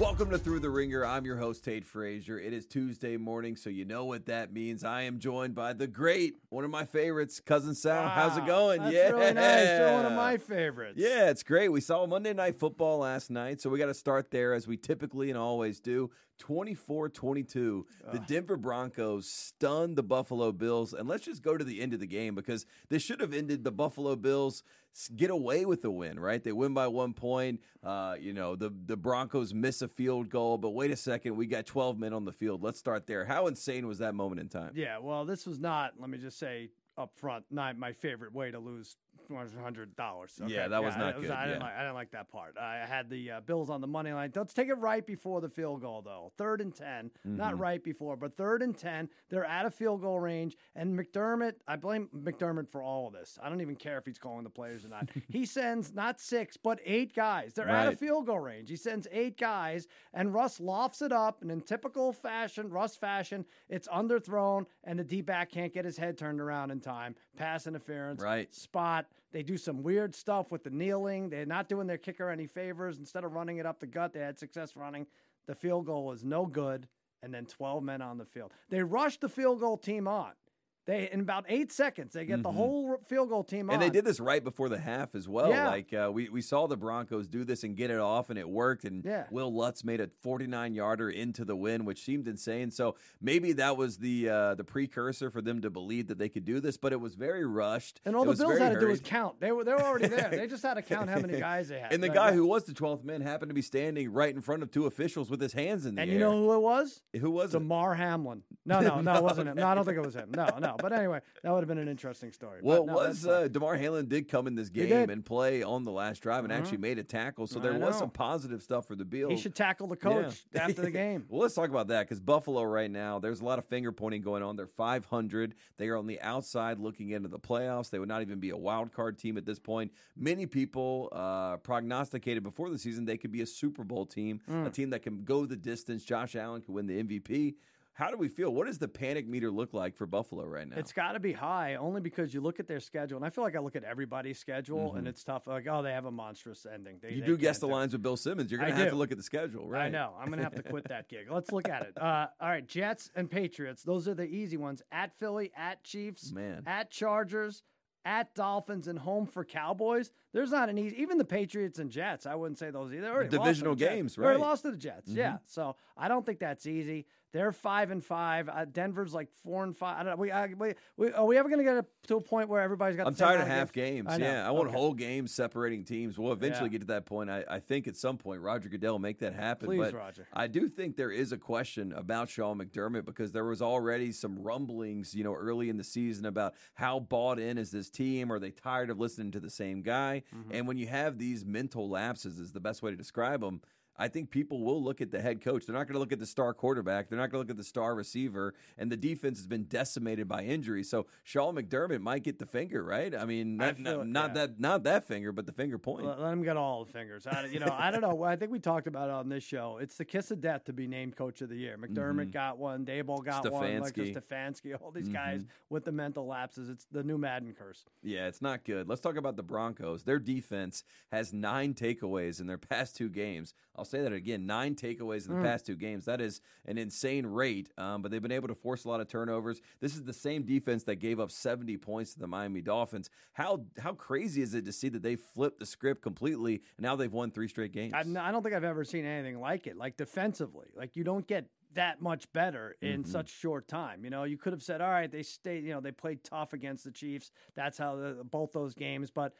Welcome to Thru The Ringer. I'm your host, Tate Frazier. It is Tuesday morning, so you know what that means. I am joined by the great, one of my favorites, Cousin Sal. How's it going? Yeah. really nice. You're one of my favorites. Yeah, it's great. We saw Monday Night Football last night, so we got to start there as we typically and always do. 24 22. The Denver Broncos stunned the Buffalo Bills. And let's just go to the end of the game because this should have ended the Buffalo Bills get away with the win, right? They win by one point. Uh, you know, the, the Broncos miss a field goal, but wait a second, we got 12 men on the field. Let's start there. How insane was that moment in time? Yeah, well, this was not, let me just say up front, not my favorite way to lose hundred dollars. Okay? Yeah, that was not was, good. I, didn't like, I didn't like that part. I had the uh, Bills on the money line. Let's take it right before the field goal, though. Third and 10 not Mm-hmm. right before, but third and ten. They're at a field goal range, and McDermott. I blame McDermott for all of this. I don't even care if he's calling the players or not. he sends not six, but eight guys. They're at a field goal range. He sends eight guys, and Russ lofts it up, and in typical fashion, Russ fashion, it's underthrown, and the D back can't get his head turned around in time. Pass interference, Right. spot. They do some weird stuff with the kneeling. They're not doing their kicker any favors. Instead of running it up the gut, they had success running. The field goal was no good, and then 12 men on the field. They rushed the field goal team on. They in about eight seconds, they get the whole field goal team on. Mm-hmm. And they did this right before the half as well. Yeah. Like uh, we we saw the Broncos do this and get it off, and it worked. And Yeah. Wil Lutz made a 49 yarder into the win, which seemed insane. So maybe that was the uh, the precursor for them to believe that they could do this. But it was very rushed. And all It the Bills had to do was count. They were they were already there. they just had to count how many guys they had. And the guy who was the 12th man happened to be standing right in front of two officials with his hands in the and air. you know who it was? who was it? Damar Hamlin. No, no, no, it wasn't him. No, I don't think it was him. No, no. But anyway, that would have been an interesting story. Well, no, was uh, Damar Hamlin did come in this game. And play on the last drive and actually made a tackle, so there was some positive stuff for the Bills. he should tackle the coach Yeah. after the game. well, let's talk about that because Buffalo right now, there's a lot of finger pointing going on. They're 500. They are on the outside looking into the playoffs. They would not even be a wild card team at this point. Many people uh, prognosticated before the season they could be a Super Bowl team, Mm. a team that can go the distance. Josh Allen could win the MVP. How do we feel? What does the panic meter look like for Buffalo right now? It's got to be high only because you look at their schedule, and I feel like I look at everybody's schedule, and it's tough. Like, oh, they have a monstrous ending. They, Mm-hmm. you they do guess the do lines with Bill Simmons. You're going to have to look at the schedule, right? I know. I'm going to have to quit that gig. Let's look at it. Uh, all right, Jets and Patriots. Those are the easy ones. At Philly, at Chiefs, Man. at Chargers, at Dolphins, and home for Cowboys. There's not an easy. Even the Patriots and Jets, I wouldn't say those either. They already lost to Divisional Jets. games, right. Mm-hmm. lost to the Jets. Yeah. So I don't think that's easy. They're five and five. Uh, Denver's like four and five. I don't know. We, we, we are we ever going to get to a point where everybody's got? I'm tired of half games. I yeah, I want Okay. whole games separating teams. We'll eventually Yeah. get to that point. I, I think at some point Roger Goodell will make that happen. Please, but Roger. I do think there is a question about Sean McDermott because there was already some rumblings, you know, early in the season about how bought in is this team? Are they tired of listening to the same guy? Mm-hmm. And when you have these mental lapses, is the best way to describe them. I think people will look at the head coach. They're not going to look at the star quarterback. They're not going to look at the star receiver. And the defense has been decimated by injury. So Sean McDermott might get the finger, right? I mean, I not, feel not, yeah. that not that finger, but the finger point. Let, let him get all the fingers. I, you know, I don't know. I think we talked about it on this show. It's the kiss of death to be named coach of the year. Mm-hmm. McDermott got one. Daboll got one. Like Stefanski. Stefanski, all these mm-hmm. guys with the mental lapses. It's the new Madden curse. Yeah, it's not good. Let's talk about the Broncos. Their defense has nine takeaways in their past two games. I'll say that again: nine takeaways in the Mm. past two games. That is an insane rate. Um, but they've been able to force a lot of turnovers. This is the same defense that gave up 70 points to the Miami Dolphins. How how crazy is it to see that they flipped the script completely and now they've won three straight games? I, I don't think I've ever seen anything like it. Like defensively, like you don't get that much better in Mhm. such short time. You know, you could have said, all right, they stayed. You know, they played tough against the Chiefs. That's how the, both those games. But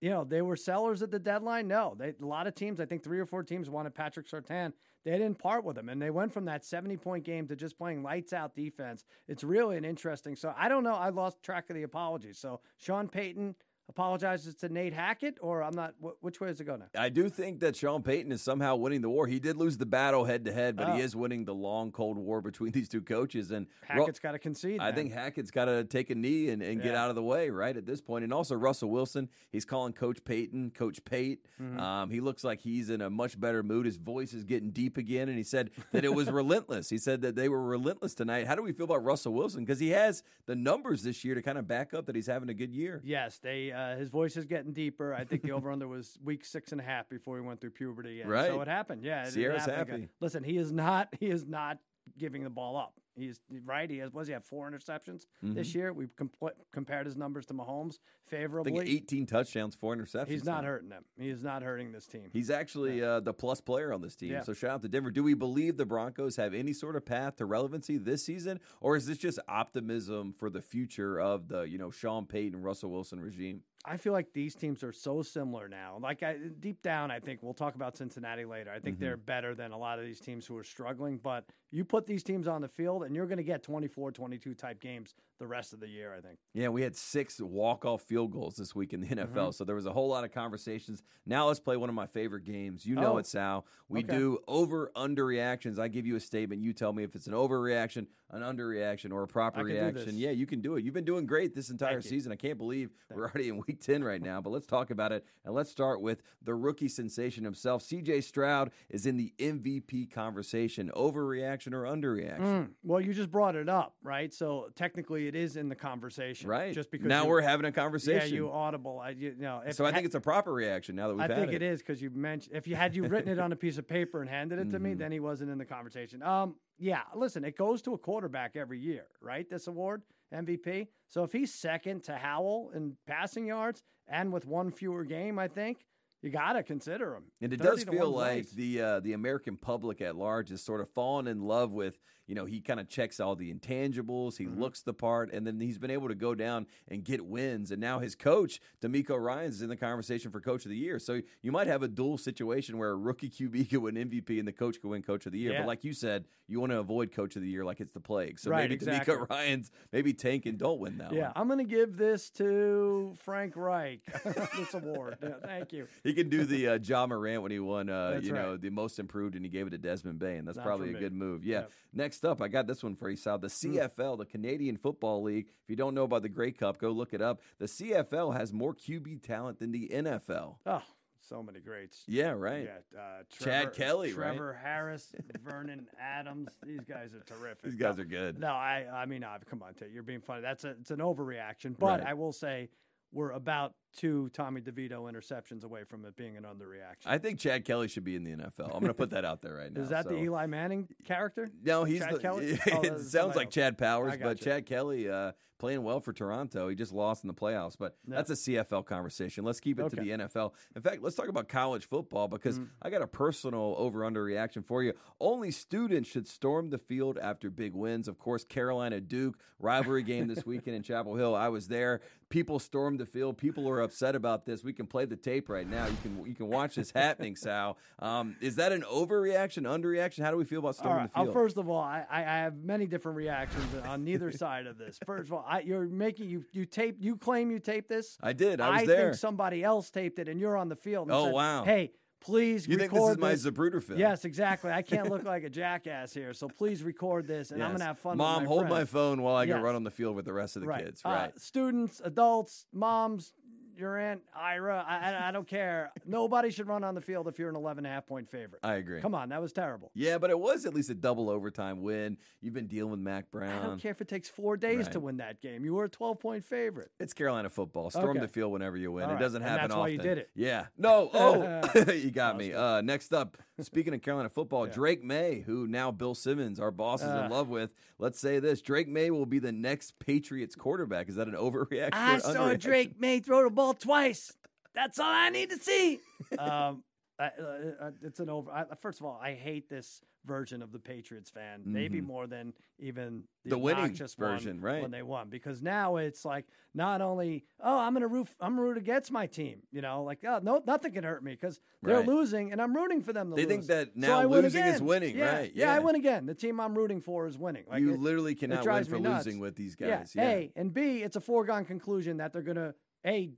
you know, they were sellers at the deadline. No, they, a lot of teams. I think three or four teams wanted Patrick Surtain. They didn't part with him, and they went from that seventy-point game to just playing lights out defense. It's really an interesting. So I don't know. I lost track of the apologies. So Sean Payton apologizes to Nate Hackett, or I'm not. wh- Which way is it going now? I do think that Sean Payton is somehow winning the war. He did lose the battle head to head, but he Oh. is winning the long, cold war between these two coaches. And Hackett's got to concede. I think Hackett's got to take a knee and, and get out of the way, right, at this point. And also Russell Wilson, he's calling Coach Payton, Coach Pate. Mhm. Um, he looks like he's in a much better mood. His voice is getting deep again. And he said that it was relentless. He said that they were relentless tonight. How do we feel about Russell Wilson? Because he has the numbers this year to kind of back up that he's having a good year. Yes, they uh, his voice is getting deeper. I think the over under was week six and a half before he went through puberty. And Right. So it happened. Yeah. it- Ciara's happy. Listen, he is not. He is not giving the ball up. He's right. He has. Was he have four interceptions this year? We've compl- compared his numbers to Mahomes Mm-hmm. I favorably. think 18 touchdowns, four interceptions. He's not now. hurting them. He is not hurting this team. He's actually uh, the plus player on this team. Yeah. So shout out to Denver. Do we believe the Broncos have any sort of path to relevancy this season, or is this just optimism for the future of the you know Sean Payton, Russell Wilson regime? I feel like these teams are so similar now. Like I, deep down, I think we'll talk about Cincinnati later. I think Mm-hmm. they're better than a lot of these teams who are struggling. But you put these teams on the field, and you're going to get 24, 22 type games the rest of the year. I think. Yeah, we had six walk-off field goals this week in the NFL, Mm-hmm. so there was a whole lot of conversations. Now let's play one of my favorite games. You know Oh, it, Sal. We okay. do over/under reactions. I give you a statement. You tell me if it's an overreaction, an underreaction, or a proper reaction. Yeah, you can do it. You've been doing great this entire Thank you. season. I can't believe we're already in week ten right now. But let's talk about it, and let's start with the rookie sensation himself. C.J. Stroud is in the MVP conversation. Overreaction or underreaction? Mm, well, you just brought it up, right? So technically, it is in the conversation, Right. Just because now you- we're having a conversation. yeah, you audible. I you know, so I ha- think it's a proper reaction now that we've I think it. it is because you mentioned if you had you written it on a piece of paper and handed it to me, Mhm. then he wasn't in the conversation. Um, yeah, listen, it goes to a quarterback every year, right? This award, MVP. So if he's second to Howell in passing yards and with one fewer game, I think you got to consider him. And it does feel like nice. the uh, the American public at large is sort of fallen in love with you know he kind of checks all the intangibles, he Mm-hmm. looks the part, and then he's been able to go down and get wins. And now his coach DeMeco Ryans is in the conversation for Coach of the Year. So you might have a dual situation where a rookie QB could win MVP and the coach could win Coach of the Year. Yeah. But like you said, you want to avoid Coach of the Year like it's the plague. So Right, maybe exactly. DeMeco Ryans maybe tank and don't win that Yeah, one. I'm going to give this to Frank Reich, this award. Yeah, thank you. He can do the uh, John Morant when he won, uh, you know, the most improved, and he gave it to Desmond Bane. that's Not probably a good move. Yeah. Yep. Next up, I got this one for you, Sal. The CFL, the Canadian Football League. If you don't know about the Grey Cup, go look it up. The CFL has more QB talent than the NFL. Oh, so many greats. Yeah, right. Yeah, uh, Chad Trevor- Kelly, right? Trevor Harris, Vernon Adams. These guys are terrific. These guys No, are good. No, I, I mean, uh, come on, Tate, you're being funny. That's a, it's an overreaction. But Right. I will say, we're about two Tommy DeVito interceptions away from it being an underreaction. I think Chad Kelly should be in the NFL. I'm going to put that out there right now. Is that the Eli Manning character? No, he's Chad the, Kelly? it Oh, that's sounds like. Chad Powers, but gotcha. Chad Kelly uh, playing well for Toronto. He just lost in the playoffs, but Yeah. that's a CFL conversation. Let's keep it to the NFL. In fact, let's talk about college football because Mm. I got a personal over under reaction for you. Only students should storm the field after big wins. Of course, Carolina Duke rivalry game this weekend in Chapel Hill. I was there. People stormed the field. People are upset about this. We can play the tape right now. You can you can watch this happening, Sal. Um, is that an overreaction, underreaction? How do we feel about storming right. the uh, field? first of all, I, I I have many different reactions on neither side of this. First of all, I, you're making you you tape you claim you taped this. I did. I was there. think somebody else taped it, and you're on the field. And Oh, said, wow. Hey, please You think record this is my Zapruder film? Yes, exactly. I can't look like a jackass here, so please record this, and I'm gonna have fun. Mom, my hold my phone while I go run on the field with the rest of the right. kids. Uh, Right. students, adults, moms, your aunt Ira. I, I, don't care. Nobody should run on the field if you're an 11 and a half point favorite. I agree. Come on, that was terrible. Yeah, but it was at least a double overtime win. You've been dealing with Mack Brown. I don't care if it takes four days to win that game. You were a 12 point favorite. It's Carolina football. Storm Okay. the field whenever you win. All it doesn't And happen that's often. why you did it. Yeah. No. Oh, you got me. Uh, next up, Speaking of Carolina football, Yeah. Drake Maye, who now Bill Simmons, our boss, is in love with. Let's say this: Drake Maye will be the next Patriots quarterback. Is that an overreaction? I saw? Drake Maye throw the ball twice. That's all I need to see. um, I, uh, uh, it's an over. I, first of all, I hate this version of the Patriots fan, maybe Mhm. more than even the, The winning version, right. When they won, because now it's like not only oh I'm gonna root I'm root against my team, you know, like oh no nothing can hurt me because they're Right. losing and I'm rooting for them to They lose. think that now win losing is winning, yeah, right, Yeah, I win again. The team I'm rooting for is winning. Like you it- literally cannot win for losing with these guys. yeah. Yeah. A and B, it's a foregone conclusion that they're gonna a.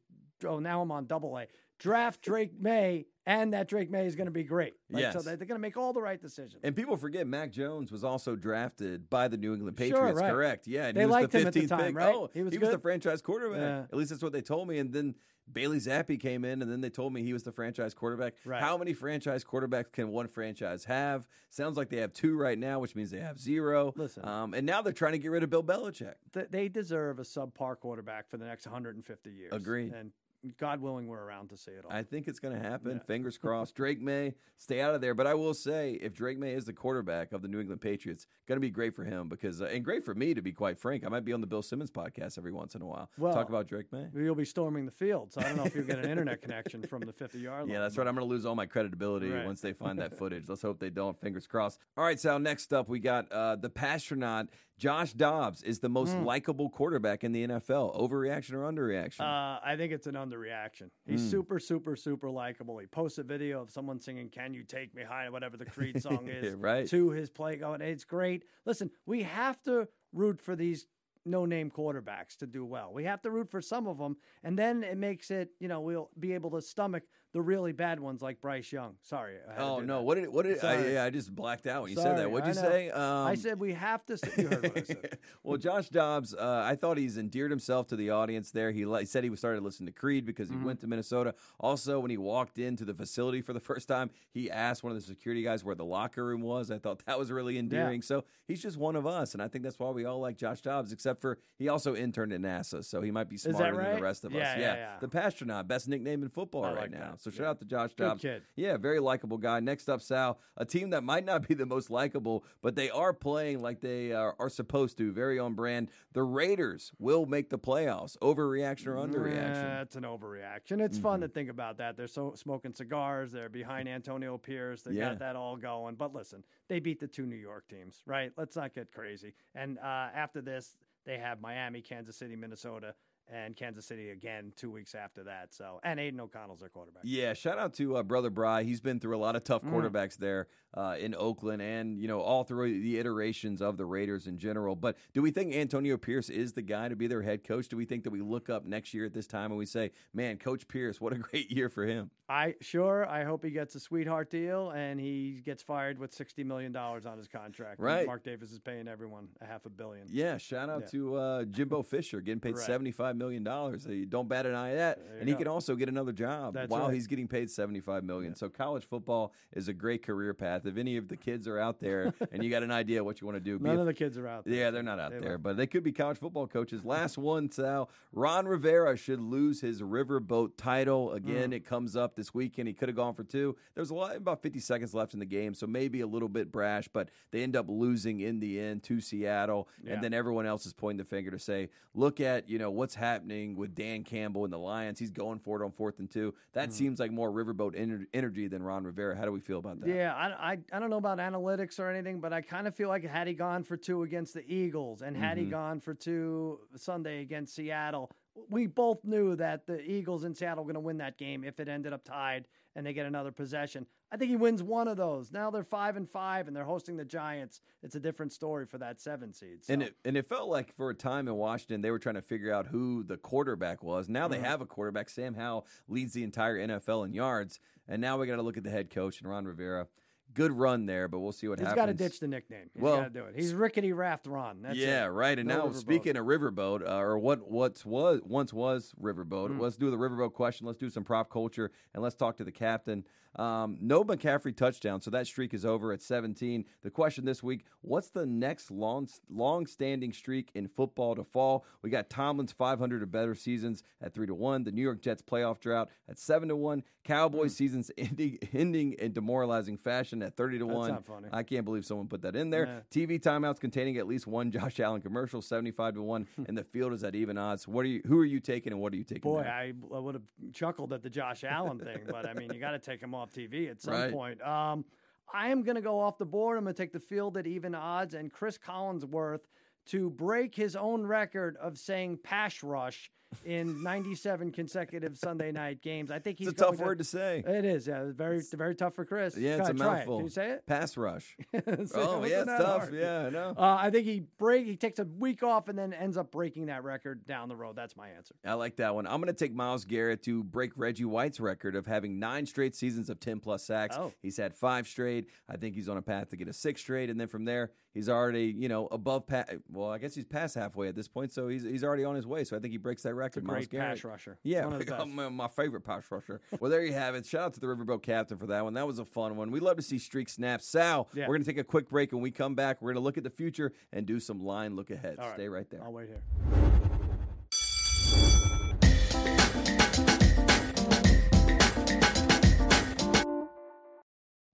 Oh, now I'm on double A. Draft Drake Maye, and that Drake Maye is going to be great. Like, So Yes. they're going to make all the right decisions. And people forget Mac Jones was also drafted by the New England Sure, Patriots, right. correct? Yeah, and They he was liked the him at the 15th time, pick. right? Oh, He was the franchise quarterback. Yeah. At least that's what they told me. And then Bailey Zappe came in, and then they told me he was the franchise quarterback. Right. How many franchise quarterbacks can one franchise have? Sounds like they have two right now, which means they have zero. Listen. um, and now they're trying to get rid of Bill Belichick. Th- they deserve a subpar quarterback for the next 150 years. Agreed. And God willing, we're around to see it all. I think it's going to happen. Yeah. Fingers crossed. Drake Maye stay out of there, but I will say if Drake Maye is the quarterback of the New England Patriots, going to be great for him because uh, and great for me to be quite frank. I might be on the Bill Simmons podcast every once in a while. Well, talk about Drake Maye. You'll be storming the field, so I don't know if you'll get an internet connection from the 50 yard line. Yeah, that's right. I'm going to lose all my credibility Right. once they find that footage. Let's hope they don't. Fingers crossed. All right, Sal. Next up, we got uh, the Passtronaut. Josh Dobbs is the most Hmm. likable quarterback in the NFL. Overreaction or underreaction? Uh, I think it's an underreaction. He's Mm. super, super, super likable. He posts a video of someone singing "Can You Take Me High" or whatever the Creed song is, Right. to his play going. It's great. Listen, we have to root for these no-name quarterbacks to do well. We have to root for some of them, and then it makes it. You know, we'll be able to stomach the really bad ones like Bryce Young. Sorry. I had to oh no! that. What did what did I, yeah? I just blacked out when you said that. What'd you say? Um, I said we have to. You heard what I said. well, Josh Dobbs, uh, I thought he's endeared himself to the audience there. He, li- said he started listening to Creed because he Mhm. went to Minnesota. Also, when he walked into the facility for the first time, he asked one of the security guys where the locker room was. I thought that was really endearing. So he's just one of us, and I think that's why we all like Josh Dobbs. Except for he also interned at NASA, so he might be smarter than the rest of Yeah, us. yeah, yeah. the Passtronaut, best nickname in football I right like now. that. So shout Yeah. out to Josh Dobbs. Yeah, very likable guy. Next up, Sal, a team that might not be the most likable, but they are playing like they are, are supposed to. Very on brand. The Raiders will make the playoffs. Overreaction or underreaction? Nah, it's an overreaction. It's fun to think about that. They're so smoking cigars. They're behind Antonio Pierce. They Yeah. got that all going. But listen, they beat the two New York teams, right? Let's not get crazy. And uh, after this, they have Miami, Kansas City, Minnesota, and Kansas City again two weeks after that. So and Aidan O'Connell's their quarterback. Yeah, shout out to uh, brother Bry. He's been through a lot of tough Mm. quarterbacks there uh, in Oakland, and you know all through the iterations of the Raiders in general. But do we think Antonio Pierce is the guy to be their head coach? Do we think that we look up next year at this time and we say, "Man, Coach Pierce, what a great year for him"? I sure I hope he gets a sweetheart deal and he gets fired with sixty million dollars on his contract. Right. Mark Davis is paying everyone a half a billion. Yeah, shout out Yeah. to uh, Jimbo Fisher getting paid Right. Seventy-five million dollars. don't bat an eye at that, and he go. can also get another job That's while right. he's getting paid seventy-five million. So college football is a great career path. If any of the kids are out there and you got an idea what you want to do, None a of the kids are out there. Yeah, they're not out They there, left. but they could be college football coaches. Last one, Sal. Ron Rivera should lose his riverboat title. Again, Mm. it comes up this weekend. He could have gone for two. There was a lot, about 50 seconds left in the game, so maybe a little bit brash, but they end up losing in the end to Seattle. Yeah. And then everyone else is pointing the finger to say, look at, you know, what's happening with Dan Campbell and the Lions. He's going for it on fourth and two. That Mm. seems like more riverboat ener- energy than Ron Rivera. How do we feel about that? Yeah, I, I, I don't know about analytics or anything, but I kind of feel like had he gone for two against the Eagles and had he Mhm. gone for two Sunday against Seattle, we both knew that the Eagles in Seattle were going to win that game if it ended up tied and they get another possession. I think he wins one of those. Now they're five and five and they're hosting the Giants. It's a different story for that seven seed. So. And it and it felt like for a time in Washington they were trying to figure out who the quarterback was. Now they Mhm. have a quarterback. Sam Howell leads the entire NFL in yards, and now we got to look at the head coach and Ron Rivera. Good run there, but we'll see what He's happens. He's got to ditch the nickname. He's Well, got to do it. He's Rickety Raft Run. That's yeah, it. right. And No now, riverboat. speaking of Riverboat, uh, or what what's was once was Riverboat, Mm. let's do the Riverboat question. Let's do some prop culture, and let's talk to the captain. Um, no McCaffrey touchdown, so that streak is over at 17. The question this week: What's the next long long standing streak in football to fall? We got Tomlin's 500 or better seasons at three to one. The New York Jets playoff drought at seven to one. Cowboys seasons ending ending in demoralizing fashion at 30 to That's one. not funny. I can't believe someone put that in there. Nah. TV timeouts containing at least one Josh Allen commercial, seventy-five to one, and the field is at even odds. What are you? Who are you taking, and what are you taking? Boy. I, I would have chuckled at the Josh Allen thing, but I mean, you got to take him off TV at some Right. point. Um, I am going to go off the board. I'm going to take the field at even odds and Cris Collinsworth to break his own record of saying pass rush in 97 consecutive Sunday night games. I think he's it's a tough going word to say. It is, yeah. It's very, very tough for Cris. Yeah, it's a it. mouthful. Can you say it? Pass rush. It. oh yeah, it's tough. hard. Yeah, I know. Uh, I think he break. He takes a week off and then ends up breaking that record down the road. That's my answer. I like that one. I'm going to take Myles Garrett to break Reggie White's record of having nine straight seasons of 10 plus sacks. Oh. He's had five straight. I think he's on a path to get a six straight, and then from there, he's already you know above. Pa- well, I guess he's past halfway at this point, so he's he's already on his way. So I think he breaks that record. It's a great Garrett. pass rusher. Yeah, One of the best. my, my favorite pass rusher. well, there you have it. Shout out to the Riverboat captain for that one. That was a fun one. We love to see streak snaps. Sal, Yeah. we're going to take a quick break. When we come back, we're going to look at the future and do some line look ahead. All right. Stay right there. I'll wait here.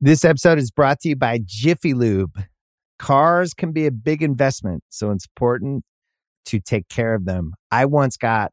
This episode is brought to you by Jiffy Lube. Cars can be a big investment, so it's important to take care of them. I once got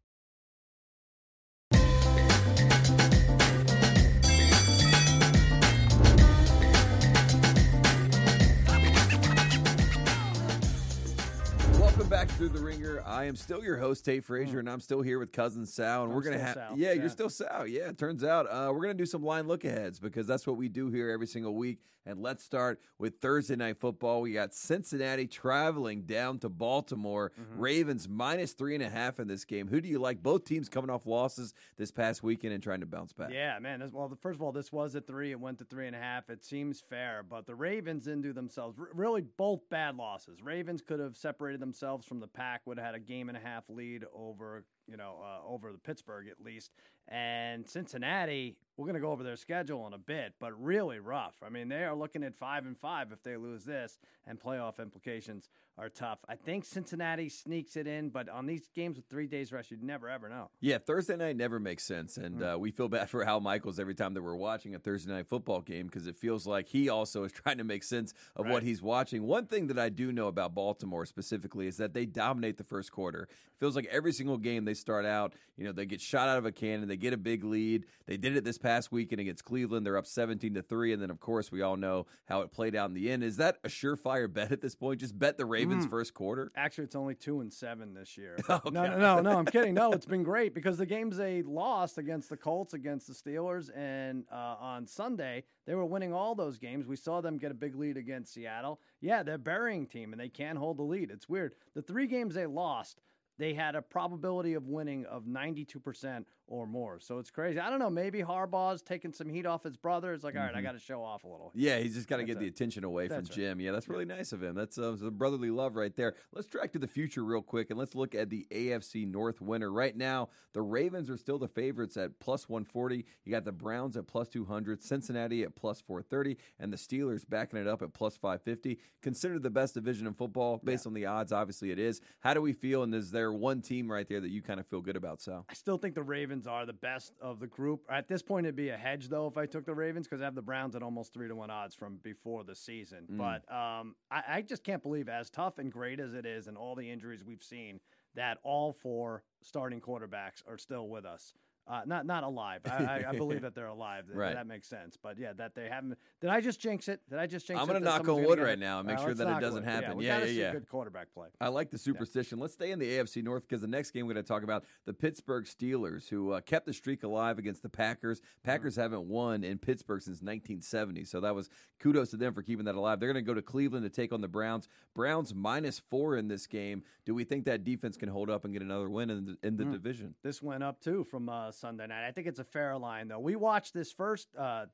Thru The Ringer. I am still your host, Tate Frazier, and I'm still here with cousin Sal. And I'm we're gonna have yeah, yeah. you're still Sal. Yeah, it turns out uh, we're gonna do some line look aheads because that's what we do here every single week. And let's start with Thursday night football. We got Cincinnati traveling down to Baltimore. Mm-hmm. Ravens minus three and a half in this game. Who do you like? Both teams coming off losses this past weekend and trying to bounce back. Yeah, man. Well, the, first of all, this was at three. It went to three and a half. It seems fair, but the Ravens didn't do themselves. Really, both bad losses. Ravens could have separated themselves from the pack. Would have had a game and a half lead over, you know, uh, over the Pittsburgh at least. And Cincinnati, we're going to go over their schedule in a bit, but really rough. I mean, they are looking at five and five if they lose this, and playoff implications are tough. I think Cincinnati sneaks it in, but on these games with three days rest, you'd never ever know. Yeah, Thursday night never makes sense, and uh, we feel bad for Al Michaels every time that we're watching a Thursday night football game because it feels like he also is trying to make sense of what he's watching. One thing that I do know about Baltimore specifically is that they dominate the first quarter. It feels like every single game they start out, you know, they get shot out of a cannon, they get a big lead. They did it this past weekend against Cleveland. They're up seventeen to three, and then of course we all know how it played out in the end. Is that a surefire bet at this point? Just bet the Ravens first quarter. Actually, it's only two and seven this year. Oh, no, no, no, no. I'm kidding. No, it's been great because the games they lost against the Colts, against the Steelers, and uh, on Sunday they were winning all those games. We saw them get a big lead against Seattle. Yeah, they're a burying team and they can't hold the lead. It's weird. The three games they lost, they had a probability of winning of 92% or more. So it's crazy. I don't know. Maybe Harbaugh's taking some heat off his brother. It's like, all right, I got to show off a little. Yeah, he's just got to That's get the attention away from That's right. Jim. Yeah, that's really nice of him. That's uh, some brotherly love right there. Let's track to the future real quick and let's look at the AFC North winner. Right now, the Ravens are still the favorites at plus 140. You got the Browns at plus 200, Cincinnati at plus 430, and the Steelers backing it up at plus 550. Considered the best division in football based on the odds. Obviously, it is. How do we feel? And is there one team right there that you kind of feel good about, Sal? I still think the Ravens Ravens are the best of the group. At this point, it'd be a hedge though if I took the Ravens because I have the Browns at almost three to one odds from before the season. Mm. But um, I, I just can't believe, as tough and great as it is, and all the injuries we've seen, that all four starting quarterbacks are still with us. Uh, not not alive. I, I, I believe that they're alive. That, Right. that makes sense. But yeah, that they haven't. Did I just jinx it? Did I just jinx I'm gonna that knock someone's on gonna wood right it? now and make Uh, sure that it doesn't wood. happen. Yeah, yeah, see yeah. Good quarterback play. I like the superstition. Let's stay in the AFC North because the next game we're going to talk about the Pittsburgh Steelers, who uh, kept the streak alive against the Packers. Packers haven't won in Pittsburgh since 1970, so that was kudos to them for keeping that alive. They're going to go to Cleveland to take on the Browns. Browns minus four in this game. Do we think that defense can hold up and get another win in the, in the division? This went up too from uh, Sunday night. I think it's a fair line though. We watched this first uh,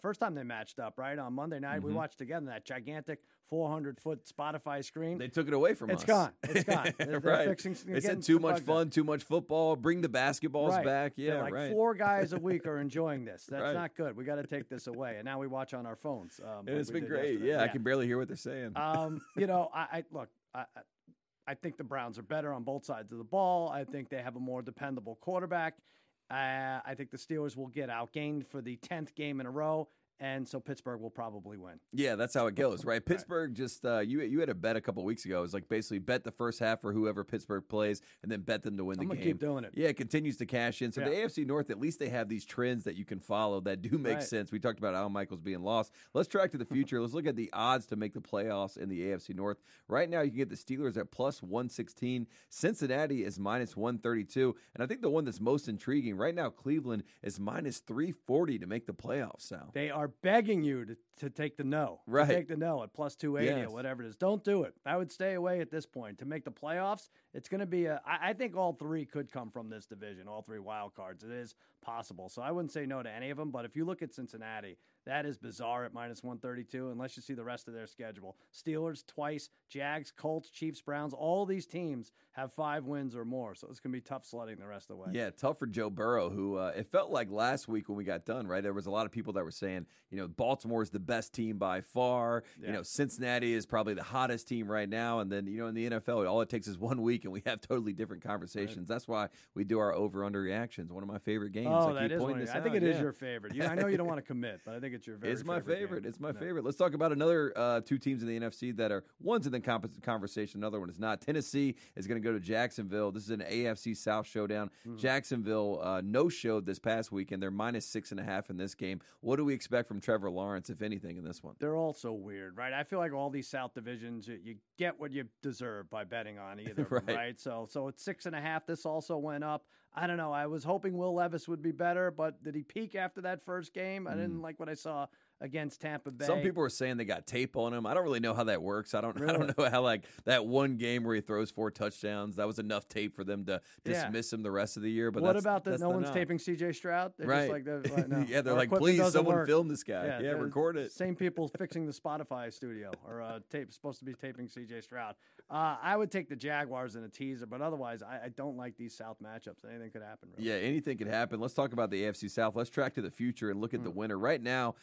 first time they matched up right on Monday night. Mm-hmm. We watched together that gigantic 400 foot Spotify screen. They took it away from It's us. It's gone. It's gone. They're- right. fixing- they said too much out. fun, too much football. Bring the basketballs Right. back. Yeah, They're like right. four guys a week are enjoying this. That's Right. not good. We got to take this away. And now we watch on our phones. Um, it's been great. yesterday. Yeah, I can barely hear what they're saying. Um, you know, I, I look. I, I- I think the Browns are better on both sides of the ball. I think they have a more dependable quarterback. Uh, I think the Steelers will get outgained for the tenth game in a row, and so Pittsburgh will probably win. Yeah, that's how it goes, right? Pittsburgh just uh, you you had a bet a couple weeks ago. It was like basically bet the first half for whoever Pittsburgh plays, and then bet them to win I'm the game. keep doing it. Yeah, it continues to cash in. So the AFC North, at least they have these trends that you can follow that do make Right. sense. We talked about Al Michaels being lost. Let's track to the future. Let's look at the odds to make the playoffs in the AFC North. Right now, you can get the Steelers at plus one sixteen. Cincinnati is minus one thirty two, and I think the one that's most intriguing right now, Cleveland is minus three forty to make the playoffs. Sal. They are begging you to, to take the no. Right. take the no at plus 280 Yes. or whatever it is. Don't do it. I would stay away at this point. To make the playoffs, it's going to be a. I I think all three could come from this division, all three wild cards. It is possible. So I wouldn't say no to any of them. But if you look at Cincinnati, that is bizarre at minus 132, unless you see the rest of their schedule. Steelers twice, Jags, Colts, Chiefs, Browns. All these teams have five wins or more. So it's going to be tough sledding the rest of the way. Yeah, tough for Joe Burrow, who uh, it felt like last week when we got done, right? There was a lot of people that were saying, you know, Baltimore is the best team by far. You know, Cincinnati is probably the hottest team right now. And then, you know, in the NFL, all it takes is one week and we have totally different conversations. That's why we do our over under reactions. One of my favorite games. Oh, I that keep is one. I think it is Yeah. your favorite. You, I know you don't want to commit, but I think it's your very It's my favorite. game. It's my Yeah. favorite. Let's talk about another uh, two teams in the NFC that are one's in the comp- conversation, another one is not. Tennessee is going to go to Jacksonville. This is an AFC South showdown. Mm-hmm. Jacksonville uh, no showed this past weekend. They're minus six and a half in this game. What do we expect from Trevor Lawrence, if anything, in this one? They're all so weird, right? I feel like all these South divisions, you, you get what you deserve by betting on either, Right. right? So, so it's six and a half. This also went up. I don't know. I was hoping Will Levis would be better, but did he peak after that first game? I didn't mm. like what I saw against Tampa Bay. Mm. Some people are saying they got tape on him. I don't really know how that works. I don't. I don't know how like that one game where he throws four touchdowns. That was enough tape for them to Yeah. dismiss him the rest of the year. But what about that? No one's knock. taping C.J. Stroud. They're Right. Just like they're, like, no. yeah, they're Our like, please, someone work." film this guy. Yeah, they're record it. Same people fixing the Spotify studio or uh, tape supposed to be taping CJ Stroud. Uh, I would take the Jaguars in a teaser, but otherwise, I, I don't like these South matchups. Anything could happen. Really. Yeah, anything could happen. Let's talk about the AFC South. Let's track to the future and look at the Hmm. winner. Right now,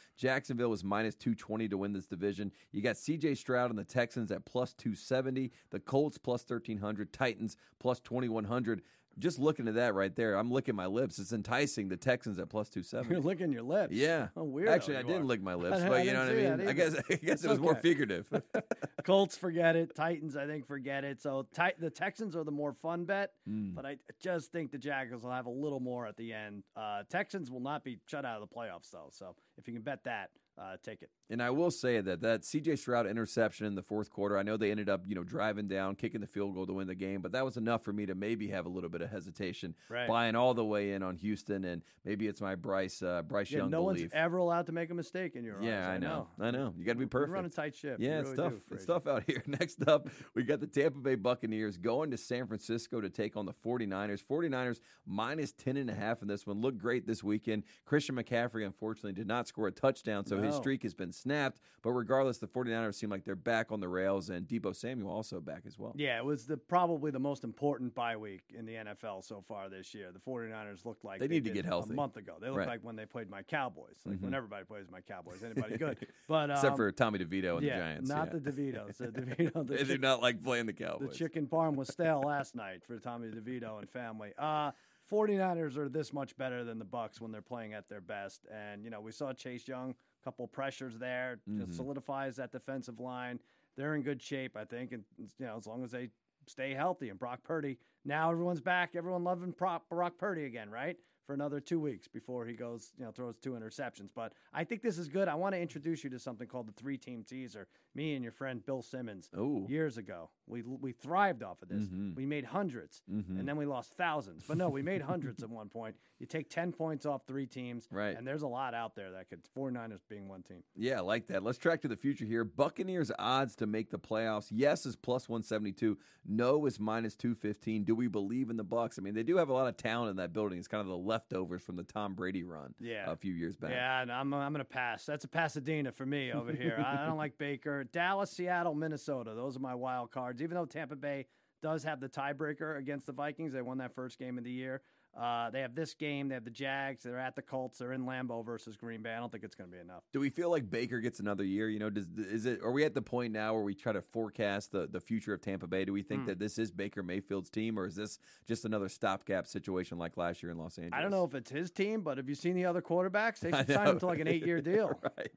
Jacksonville is minus 220 to win this division. You got CJ Stroud and the Texans at plus 270, the Colts plus 1300, Titans plus 2100. Just looking at that right there, I'm licking my lips. It's enticing. The Texans at plus You're licking your lips. Yeah. Oh, weird. Actually, I didn't lick my lips, I but you know what I mean? I guess. I guess It's it was more figurative. Colts, forget it. Titans, I think, forget it. So ti- the Texans are the more fun bet, Hmm. but I just think the Jaguars will have a little more at the end. Uh, Texans will not be shut out of the playoffs, though. So if you can bet that, uh, take it. And I will say that that CJ Stroud interception in the fourth quarter, I know they ended up, you know, driving down, kicking the field goal to win the game, but that was enough for me to maybe have a little bit of hesitation Right. buying all the way in on Houston and maybe it's my Bryce uh, Bryce Yeah, Young no belief. one's ever allowed to make a mistake in your eyes. yeah, I know. I know. You got to be You perfect. run a tight ship. You Yeah, it's really tough. do, it's tough out here. Next up, we got the Tampa Bay Buccaneers going to San Francisco to take on the 49ers. 49ers minus 10 and a half in this one. Looked great this weekend. Christian McCaffrey, unfortunately, did not score a touchdown, so his streak has been snapped. But regardless, the 49ers seem like they're back on the rails, and Deebo Samuel also back as well. Yeah, it was the probably the most important bye week in the NFL so far this year. The 49ers looked like They need to get healthy. a month ago. They looked Right. Mm-hmm. like when they played my Cowboys, like when everybody plays my Cowboys. Anybody good? But um, Except for Tommy DeVito and yeah, the Giants. not yeah. the DeVitos. The DeVito, the, they do not like playing the Cowboys. the chicken parm was stale last night for Tommy DeVito and family. Uh, 49ers are this much better than the Bucks when they're playing at their best. And, you know, we saw Chase Young, couple pressures there, just Mhm. solidifies that defensive line. They're in good shape, I think. And, you know, as long as they stay healthy and Brock Purdy, now everyone's back. Everyone loving Brock, Brock Purdy again, right? For another two weeks before he goes, you know, throws two interceptions. But I think this is good. I want to introduce you to something called the three team teaser. Me and your friend Bill Simmons Oh. years ago. We we thrived off of this. Mhm. We made 100s Mhm. and then we lost thousands. But no, we made hundreds at one point. You take 10 points off three teams, Right. and there's a lot out there that could 49ers being one team. Yeah, I like that. Let's track to the future here. Buccaneers odds to make the playoffs. Yes is plus 172. No is minus 215. Do we believe in the Bucks? I mean, they do have a lot of talent in that building. It's kind of the leftovers from the Tom Brady run Yeah. a few years back. Yeah, and I'm I'm gonna pass. That's a Pasadena for me over here. I don't like Baker. Dallas, Seattle, Minnesota. Those are my wild cards. Even though Tampa Bay does have the tiebreaker against the Vikings, they won that first game of the year. Uh, they have this game. They have the Jags. They're at the Colts. They're in Lambeau versus Green Bay. I don't think it's going to be enough. Do we feel like Baker gets another year? You know, does is it? Are we at the point now where we try to forecast the, the future of Tampa Bay? Do we think Hmm. that this is Baker Mayfield's team, or is this just another stopgap situation like last year in Los Angeles? I don't know if it's his team, but have you seen the other quarterbacks? They I should sign him to like an eight-year deal. right.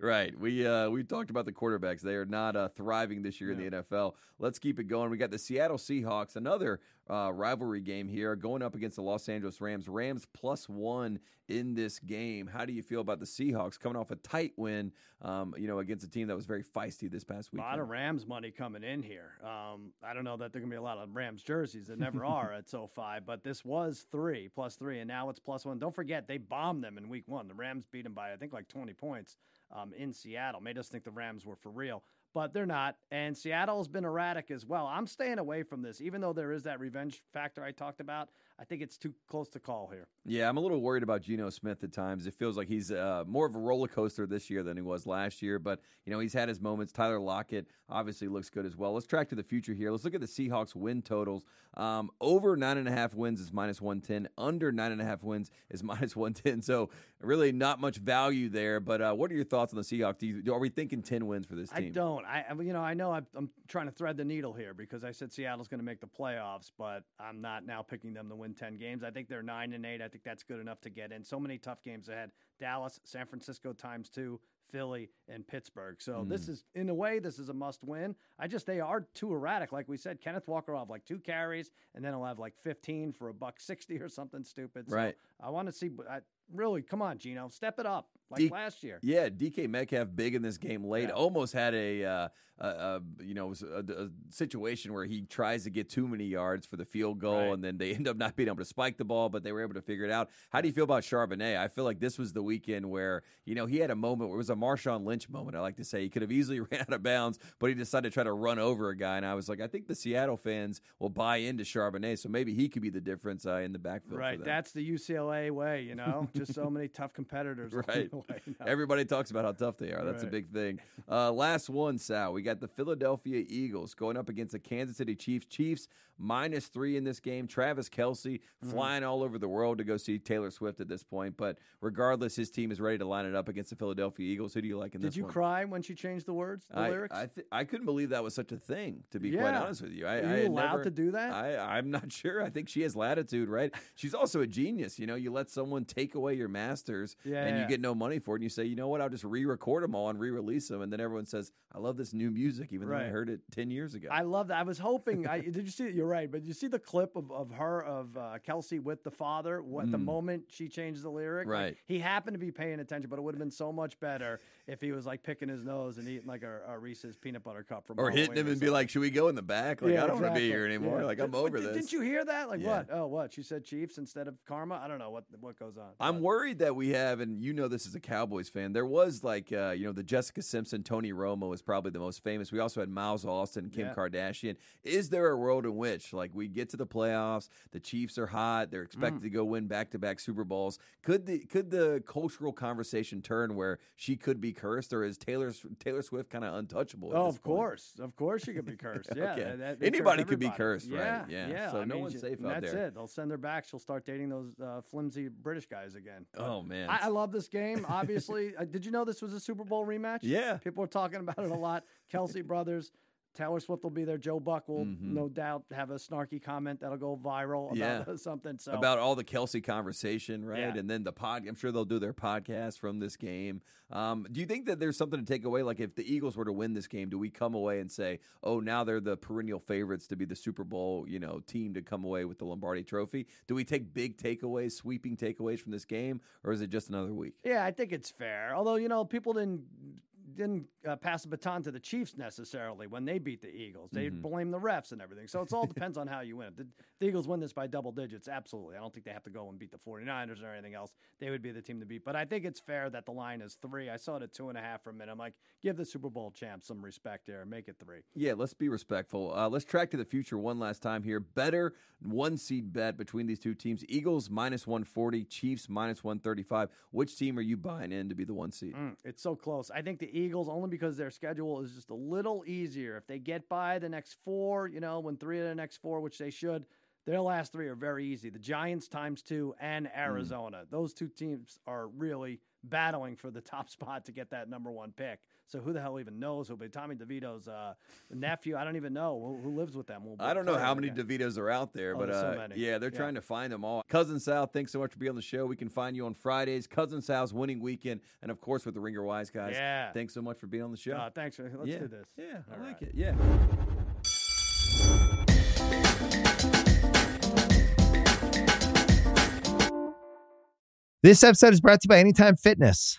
Right. We uh, we talked about the quarterbacks. They are not uh, thriving this year in the NFL. Let's keep it going. We got the Seattle Seahawks, another uh, rivalry game here, going up against the Los Angeles Rams. Rams plus one in this game. How do you feel about the Seahawks coming off a tight win? Um, you know, against a team that was very feisty this past week? A lot of Rams money coming in here. Um, I don't know that there are going to be a lot of Rams jerseys. There never are at SoFi, but this was three plus three, and now it's plus one. Don't forget, they bombed them in week one. The Rams beat them by, I think, like 20 points um, in Seattle. Made us think the Rams were for real, but they're not. And Seattle's been erratic as well. I'm staying away from this, even though there is that revenge factor I talked about. I think it's too close to call here. Yeah, I'm a little worried about Geno Smith at times. It feels like he's uh, more of a roller coaster this year than he was last year, but you know he's had his moments. Tyler Lockett obviously looks good as well. Let's track to the future here. Let's look at the Seahawks win totals. Um, over nine and a half wins is minus one ten. Under nine and a half wins is minus one ten. So really not much value there. But uh, what are your thoughts on the Seahawks? Do you, are we thinking ten wins for this team? I don't. I you know I know I'm, I'm trying to thread the needle here because I said Seattle's going to make the playoffs, but I'm not now picking them to win ten games. I think they're nine and eight. I think that's good enough to get in. So many tough games ahead: Dallas, San Francisco times two, Philly, and Pittsburgh. So Hmm. this is in a way this is a must win. I just they are too erratic. Like we said, Kenneth Walker will have like two carries, and then he'll have like 15 for a buck 60 or something stupid. So Right. I want to see. I, really, come on, Geno, step it up like D- last year. Yeah, DK Metcalf big in this game late. Yeah. Almost had a, uh, a, a you know a, a situation where he tries to get too many yards for the field goal, Right. and then they end up not being able to spike the ball, but they were able to figure it out. How do you feel about Charbonnet? I feel like this was the weekend where you know he had a moment where it was a Marshawn Lynch moment. I like to say he could have easily ran out of bounds, but he decided to try to run over a guy, and I was like, I think the Seattle fans will buy into Charbonnet, so maybe he could be the difference uh, in the backfield. for Right, that's the UCLA way, you know. Just so many tough competitors. Right. the way, you know. Everybody talks about how tough they are. That's a big thing. Uh, last one, Sal. We got the Philadelphia Eagles going up against the Kansas City Chiefs. Chiefs minus three in this game. Travis Kelce Mm-hmm. flying all over the world to go see Taylor Swift at this point. But regardless, his team is ready to line it up against the Philadelphia Eagles. Who do you like in Did this Did you one? cry when she changed the words, the I, lyrics? I, th- I couldn't believe that was such a thing. To be quite honest with you, I, Are I you had allowed never- to do that? I, I'm not sure. I think she has latitude, right? She's also a genius. You know, you let someone take away your masters, Yeah, and you get no money for it, and you say, you know what? I'll just re-record them all and re-release them, and then everyone says, I love this new music, even though I heard it ten years ago. I love that. I was hoping. I, did you see? You're right, but you see the clip of, of her of uh, Kelce with the father. What the moment she changed the lyric? Like, Mm. Right. he happened to be paying attention, but it would have been so much better if he was like picking his nose and eating like a, a Reese's peanut butter cup from or hitting him and be like, should we go in the back? Like, Yeah, I don't want to be here anymore. Yeah. Like, I'm over did- this. Didn't you hear that? Like Yeah. what? Oh, what? She said Chiefs instead of Karma. I don't know what what goes on. I'm worried that we have, and you know this as a Cowboys fan. There was like, uh, you know, the Jessica Simpson, Tony Romo is probably the most famous. We also had Miles Austin, Kim. Kardashian. Is there a world in which, like, we get to the playoffs, the Chiefs are hot, they're expected Mm. to go win back to back Super Bowls? Could the could the cultural conversation turn where she could be cursed, or is Taylor Taylor Swift kind of untouchable? Oh, of point? course, of course, she could be cursed. Yeah, Okay. that- that- Anybody could be cursed, right? Yeah, Yeah. yeah. So I no mean, one's safe out that's there. it. They'll send her back. She'll start dating those uh, flimsy British guys again. Oh man, I, I love this game. Obviously, uh, did you know this was a Super Bowl rematch? Yeah. people are talking about it a lot. Kelce brothers. Taylor Swift will be there. Joe Buck will Mhm. no doubt have a snarky comment that'll go viral about Yeah. something. So about all the Kelce conversation, right? Yeah. And then the pod. I'm sure they'll do their podcast from this game. Um, do you think that there's something to take away? Like if the Eagles were to win this game, do we come away and say, "Oh, now they're the perennial favorites to be the Super Bowl, you know, team to come away with the Lombardi Trophy"? Do we take big takeaways, sweeping takeaways from this game, or is it just another week? Yeah, I think it's fair. Although you know, people didn't didn't uh, pass the baton to the Chiefs necessarily when they beat the Eagles. They Mhm. blame the refs and everything. So it's all depends on how you win. The, the Eagles win this by double digits, absolutely. I don't think they have to go and beat the 49ers or anything else. They would be the team to beat. But I think it's fair that the line is three. I saw it at two and a half for a minute. I'm like, give the Super Bowl champs some respect there and make it three. Yeah, let's be respectful. Uh, let's track to the future one last time here. Better one seed bet between these two teams: Eagles minus one forty, Chiefs minus one thirty five. Which team are you buying in to be the one seed? Mm, it's so close. I think the Eagles, only because their schedule is just a little easier. If they get by the next four, you know, when three of the next four, which they should, their last three are very easy. The Giants times two and hmm. Arizona. Those two teams are really battling for the top spot to get that number one pick. So who the hell even knows who'll be Tommy DeVito's uh, nephew? I don't even know who, who lives with them. Will I don't know how many game. DeVitos are out there, Oh, but there's so uh, many. yeah, they're Yeah. trying to find them all. Cousin Sal, thanks so much for being on the show. We can find you on Fridays. Cousin Sal's winning weekend, and of course with the Ringer Wise guys. Yeah. Thanks so much for being on the show. Uh, thanks. For, let's yeah. do this. Yeah, I All like right. it. Yeah. This episode is brought to you by Anytime Fitness.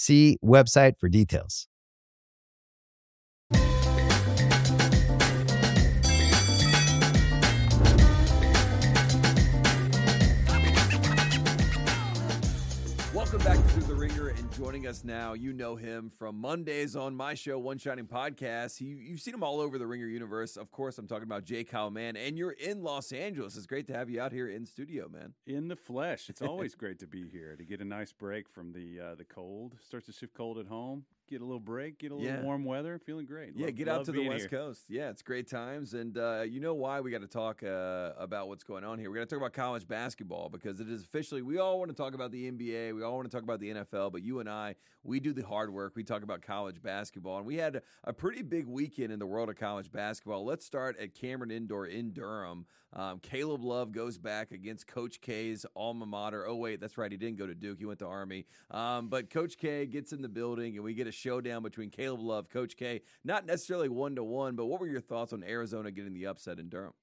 See website for details. Welcome back to joining us now, you know him from Mondays on my show, One Shining Podcast. You, you've seen him all over the Ringer universe. Of course, I'm talking about J. Kyle Mann, and you're in Los Angeles. It's great to have you out here in studio, man. in the flesh. It's always great to be here to get a nice break from the uh, the cold. Starts to shift cold at home. Get a little break. Get a little Yeah. warm weather. Feeling great. Yeah, Love- get out to the West here. Coast. Yeah, it's great times, and uh, you know why we got to talk uh, about what's going on here. We're going to talk about college basketball because it is officially. We all want to talk about the NBA. We all want to talk about the NFL, but you and I, we do the hard work. We talk about college basketball, and we had a pretty big weekend in the world of college basketball. Let's start at Cameron Indoor in Durham. Um, Caleb Love goes back against Coach K's alma mater. Oh wait, that's right. He didn't go to Duke. He went to Army. Um, but Coach K gets in the building, and we get a showdown between Caleb Love, Coach K. Not necessarily one to one, but what were your thoughts on Arizona getting the upset in Durham?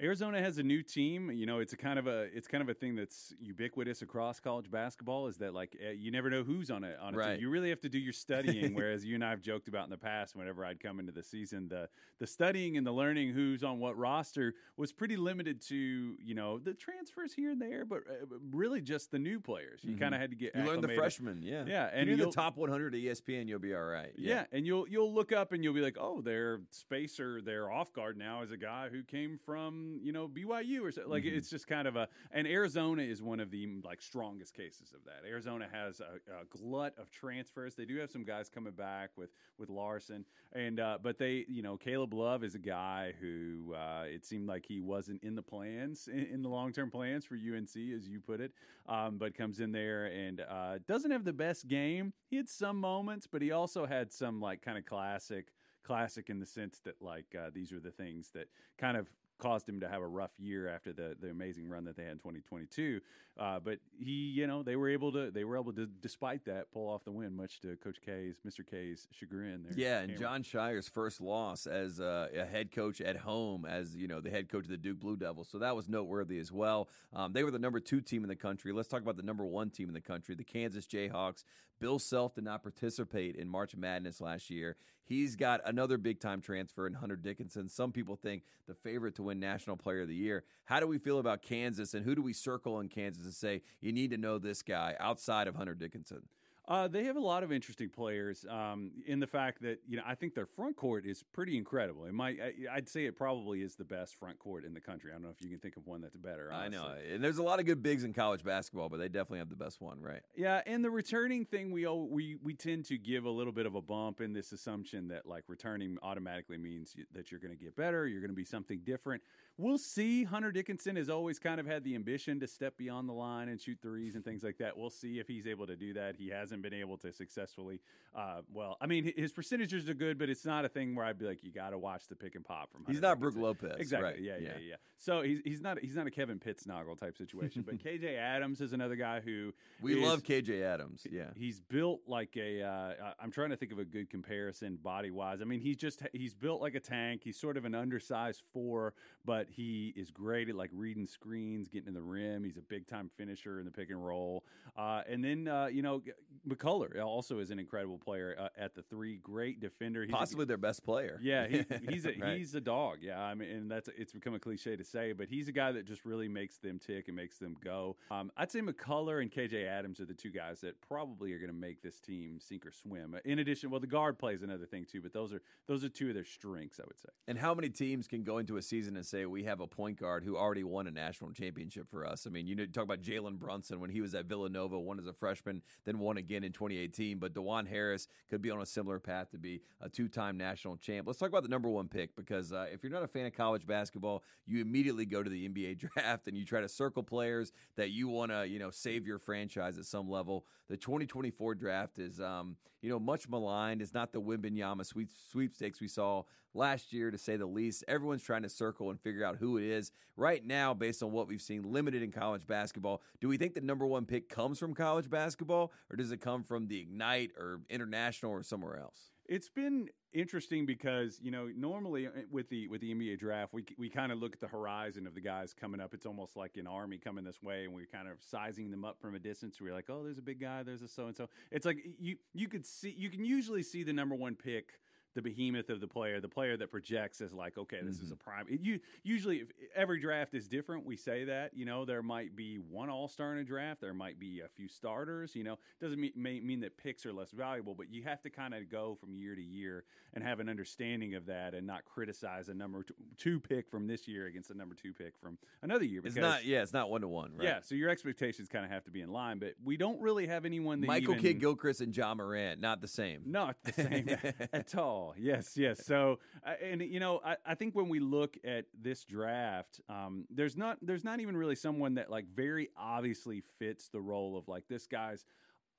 Arizona has a new team. You know, it's a kind of a it's kind of a thing that's ubiquitous across college basketball. Is that like uh, you never know who's on it on a Right. team. You really have to do your studying. whereas you and I have joked about in the past, whenever I'd come into the season, the the studying and the learning who's on what roster was pretty limited to you know the transfers here and there, but uh, really just the new players. You Mhm. kind of had to get You learned the freshmen, yeah, Yeah, and you're the top 100 at ESPN. You'll be all right. Yeah. and you'll you'll look up and you'll be like, oh, their spacer, their off guard now is a guy who came from you know BYU or so. like Mhm. it's just kind of a. And Arizona is one of the like strongest cases of that. Arizona has a, a glut of transfers. They do have some guys coming back with with Larson, and uh, but they you know Caleb Love is a guy who uh, it seemed like he wasn't in the plans in, in the long term plans for UNC as you put it, um, but comes in there and uh, doesn't have the best game. He had some moments, but he also had some like kind of classic, classic in the sense that like uh, these are the things that kind of caused him to have a rough year after the the amazing run that they had in 2022. Uh, but he, you know, they were able to they were able to, despite that, pull off the win, much to Coach K's, Mr. K's chagrin. There, Yeah, and Jon Scheyer's first loss as uh, a head coach at home, as you know, the head coach of the Duke Blue Devils. So that was noteworthy as well. Um, they were the number two team in the country. Let's talk about the number one team in the country, the Kansas Jayhawks. Bill Self did not participate in March Madness last year. He's got another big time transfer in Hunter Dickinson. Some people think the favorite to win National Player of the Year. How do we feel about Kansas, and who do we circle in Kansas and say you need to know this guy outside of Hunter Dickinson? Uh, they have a lot of interesting players um, in the fact that you know I think their front court is pretty incredible. It might I, would say it probably is the best front court in the country. I don't know if you can think of one that's better. Honestly. I know, and there's a lot of good bigs in college basketball, but they definitely have the best one, right? Yeah, and the returning thing we we we tend to give a little bit of a bump in this assumption that like returning automatically means that you're going to get better, you're going to be something different. We'll see. Hunter Dickinson has always kind of had the ambition to step beyond the line and shoot threes and things like that. We'll see if he's able to do that. He hasn't been able to successfully. Uh, well, I mean, his percentages are good, but it's not a thing where I'd be like, you got to watch the pick and pop from. Hunter he's not Dickinson. Brook Lopez, exactly. Right. Yeah, yeah, yeah, yeah, So he's he's not he's not a Kevin Pittsnogle type situation, but KJ Adams is another guy who we is, love. KJ Adams. Yeah, he's built like a. Uh, I'm trying to think of a good comparison body wise. I mean, he's just he's built like a tank. He's sort of an undersized four, but he is great at like reading screens, getting in the rim. He's a big time finisher in the pick and roll. Uh, and then uh, you know McCullar also is an incredible player uh, at the three. Great defender. He's Possibly a, their best player. Yeah, he, he's a right. he's a dog. Yeah, I mean, and that's it's become a cliche to say, but he's a guy that just really makes them tick and makes them go. Um, I'd say McCullar and KJ Adams are the two guys that probably are going to make this team sink or swim. In addition, well, the guard plays another thing too, but those are those are two of their strengths, I would say. And how many teams can go into a season and say we have a point guard who already won a national championship for us? I mean, you know, talk about Jalen Brunson when he was at Villanova, won as a freshman, then won again in 2018. But Dajuan Harris could be on a similar path to be a two-time national champ. Let's talk about the number one pick because uh, if you're not a fan of college basketball, you immediately go to the NBA draft and you try to circle players that you want to, you know, save your franchise at some level. The 2024 draft is, um, you know, much maligned. It's not the Wembanyama sweep, sweepstakes we saw last year, to say the least. Everyone's trying to circle and figure out who it is. Right now, based on what we've seen limited in college basketball, do we think the number one pick comes from college basketball or does it come from the Ignite or international or somewhere else? It's been interesting because you know normally uh, with the with the NBA draft we we kind of look at the horizon of the guys coming up. It's almost like an army coming this way, and we're kind of sizing them up from a distance. We're like, oh, there's a big guy, there's a so and so. It's like you you could see you can usually see the number one pick the behemoth of the player, the player that projects as like, okay, this mm-hmm. is a prime. It, you usually if, every draft is different. We say that, you know, there might be one All Star in a draft, there might be a few starters. You know, doesn't mean mean that picks are less valuable, but you have to kind of go from year to year and have an understanding of that, and not criticize a number two pick from this year against a number two pick from another year. Because, it's not, yeah, it's not one to one, right? Yeah, so your expectations kind of have to be in line, but we don't really have anyone. That Michael even, Kidd Gilchrist and Ja Morant, not the same, not the same at all. Yes, yes. So, uh, and you know, I, I, think when we look at this draft, um, there's not there's not even really someone that like very obviously fits the role of like this guy's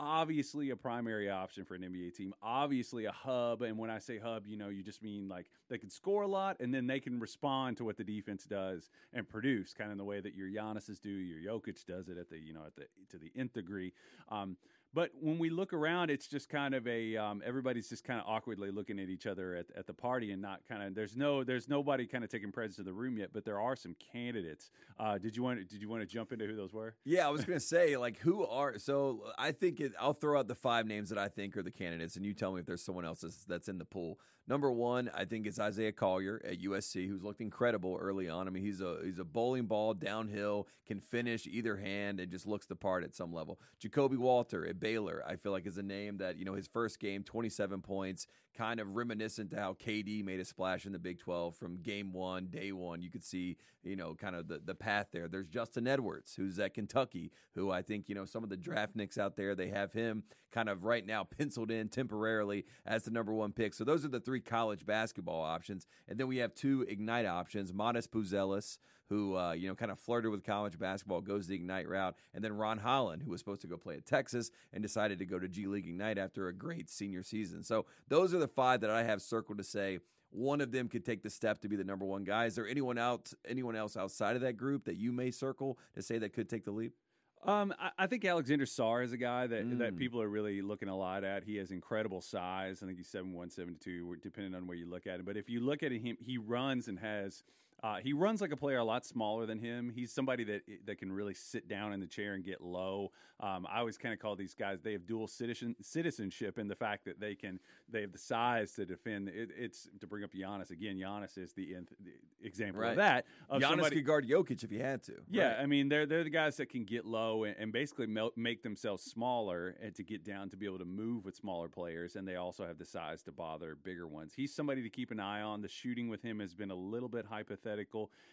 obviously a primary option for an NBA team, obviously a hub. And when I say hub, you know, you just mean like they can score a lot and then they can respond to what the defense does and produce, kind of the way that your Giannis's do, your Jokic does it at the you know at the to the nth degree. Um, but when we look around, it's just kind of a um, everybody's just kind of awkwardly looking at each other at, at the party and not kind of there's no there's nobody kind of taking presence in the room yet. But there are some candidates. Uh, did you want to, did you want to jump into who those were? Yeah, I was going to say like who are so I think it, I'll throw out the five names that I think are the candidates, and you tell me if there's someone else that's, that's in the pool. Number one, I think it's Isaiah Collier at USC, who's looked incredible early on. I mean, he's a he's a bowling ball downhill, can finish either hand, and just looks the part at some level. Ja'Kobe Walter at Baylor, I feel like is a name that you know his first game, 27 points, kind of reminiscent to how KD made a splash in the Big 12 from game one, day one. You could see you know kind of the the path there. There's Justin Edwards, who's at Kentucky, who I think you know some of the draft nicks out there they have him kind of right now penciled in temporarily as the number one pick. So those are the three college basketball options. And then we have two Ignite options Matas Buzelis, who, uh, you know, kind of flirted with college basketball, goes the Ignite route. And then Ron Holland, who was supposed to go play at Texas and decided to go to G League Ignite after a great senior season. So those are the five that I have circled to say one of them could take the step to be the number one guy. Is there anyone out, anyone else outside of that group that you may circle to say that could take the leap? Um, I, I, think Alexander Sarr is a guy that mm. that people are really looking a lot at. He has incredible size. I think he's seven one, seven two, depending on where you look at him. But if you look at him, he runs and has Uh, he runs like a player a lot smaller than him. He's somebody that that can really sit down in the chair and get low. Um, I always kind of call these guys they have dual citizen, citizenship in the fact that they can they have the size to defend. It, it's to bring up Giannis again. Giannis is the, the example right. of that. Of Giannis somebody, could guard Jokic if he had to. Yeah, right. I mean they're they're the guys that can get low and, and basically make themselves smaller and to get down to be able to move with smaller players, and they also have the size to bother bigger ones. He's somebody to keep an eye on. The shooting with him has been a little bit hypothetical.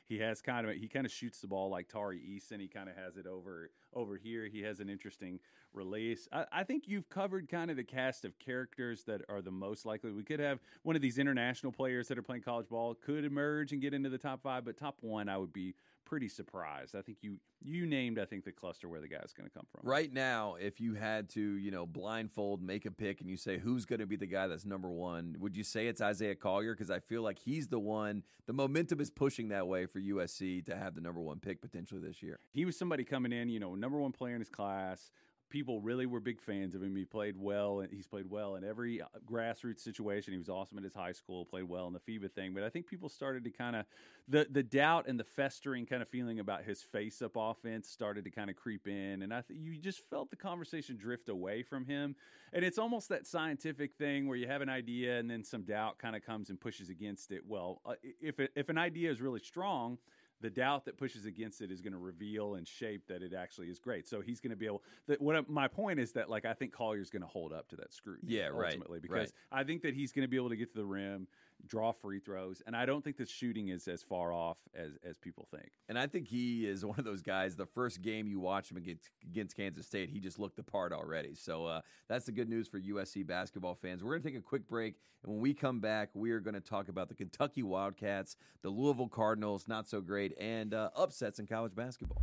He has kind of he kind of shoots the ball like Tari Eason. He kind of has it over over here. He has an interesting release. I, I, think you've covered kind of the cast of characters that are the most likely. We could have one of these international players that are playing college ball could emerge and get into the top five, but top one, I would be pretty surprised. I think you you named I think the cluster where the guy's going to come from. Right now, if you had to, you know, blindfold make a pick and you say who's going to be the guy that's number 1, would you say it's Isaiah Collier because I feel like he's the one the momentum is pushing that way for USC to have the number 1 pick potentially this year. He was somebody coming in, you know, number 1 player in his class people really were big fans of him. He played well, and he's played well in every uh, grassroots situation. He was awesome at his high school, played well in the FIBA thing. But I think people started to kind of the the doubt and the festering kind of feeling about his face up offense started to kind of creep in, and I th- you just felt the conversation drift away from him. And it's almost that scientific thing where you have an idea and then some doubt kind of comes and pushes against it. Well, uh, if it, if an idea is really strong the doubt that pushes against it is going to reveal and shape that it actually is great. So he's going to be able. That what my point is that like I think Collier's going to hold up to that scrutiny. Yeah, ultimately, right, because right. I think that he's going to be able to get to the rim, draw free throws, and I don't think the shooting is as far off as as people think. And I think he is one of those guys. The first game you watch him against, against Kansas State, he just looked the part already. So uh, that's the good news for USC basketball fans. We're going to take a quick break, and when we come back, we are going to talk about the Kentucky Wildcats, the Louisville Cardinals, not so great, and uh, upsets in college basketball.